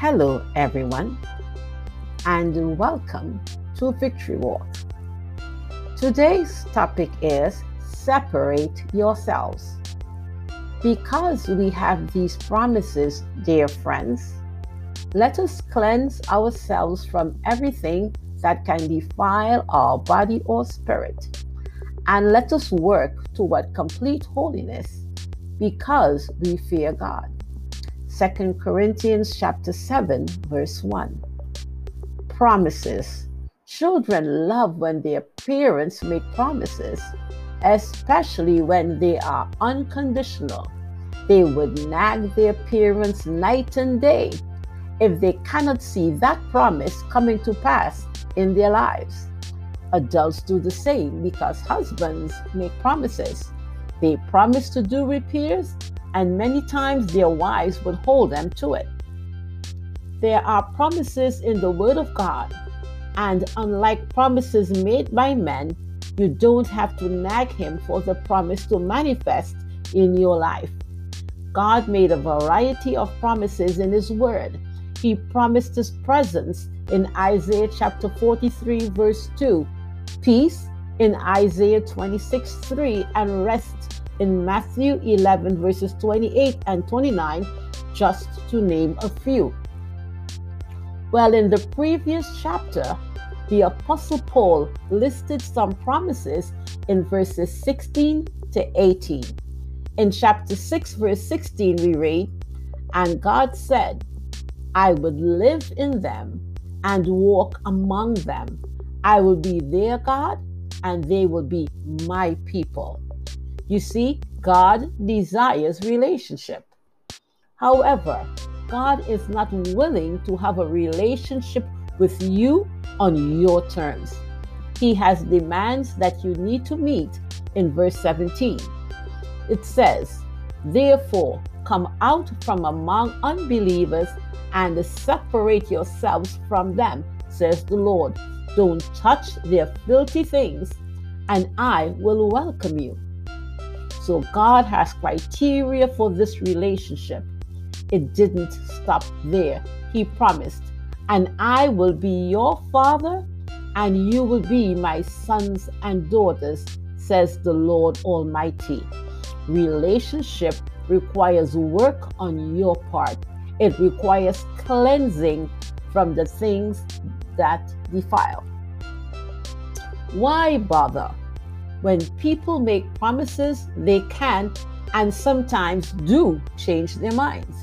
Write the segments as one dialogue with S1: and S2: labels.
S1: Hello, everyone, and welcome to Victory Walk. Today's topic is Separate Yourselves. Because we have these promises, dear friends, let us cleanse ourselves from everything that can defile our body or spirit, and let us work toward complete holiness because we fear God. 2 Corinthians chapter 7 verse 1. Promises. Children love when their parents make promises, especially when they are unconditional. They would nag their parents night and day if they cannot see that promise coming to pass in their lives. Adults do the same because husbands make promises. They promise to do repairs and many times their wives would hold them to it. There are promises in the Word of God, and unlike promises made by men, you don't have to nag Him for the promise to manifest in your life. God made a variety of promises in His Word. He promised His presence in Isaiah chapter 43, verse 2, peace in Isaiah 26, 3, and rest in Matthew 11, verses 28 and 29, just to name a few. Well, in the previous chapter, the Apostle Paul listed some promises in verses 16 to 18. In chapter 6, verse 16, we read, And God said, I would live in them and walk among them. I will be their God, and they will be my people. You see, God desires relationship. However, God is not willing to have a relationship with you on your terms. He has demands that you need to meet in verse 17. It says, Therefore, come out from among unbelievers and separate yourselves from them, says the Lord. Don't touch their filthy things, and I will welcome you. So God has criteria for this relationship. It didn't stop there. He promised, and I will be your father, and you will be my sons and daughters, says the Lord Almighty. Relationship requires work on your part, it requires cleansing from the things that defile. Why bother? When people make promises, they can and sometimes do change their minds.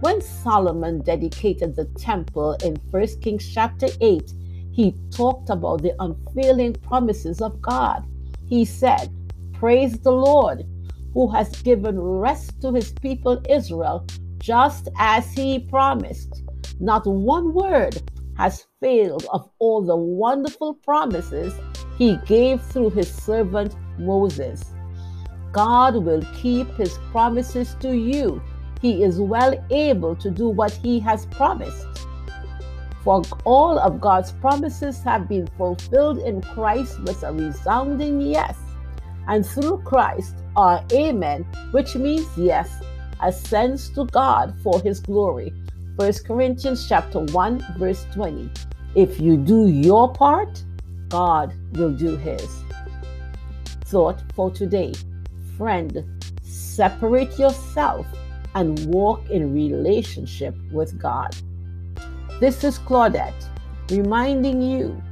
S1: When Solomon dedicated the temple in 1 Kings chapter 8, he talked about the unfailing promises of God. He said, Praise the Lord, who has given rest to his people Israel, just as he promised. Not one word has failed of all the wonderful promises he gave through his servant Moses. God will keep his promises to you. He is well able to do what he has promised. For all of God's promises have been fulfilled in Christ with a resounding yes. And through Christ, our amen, which means yes, ascends to God for his glory. 1 Corinthians chapter 1 verse 20. If you do your part, God will do his. Thought for today. Friend, separate yourself and walk in relationship with God. This is Claudette reminding you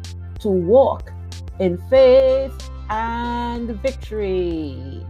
S1: to walk in faith and victory.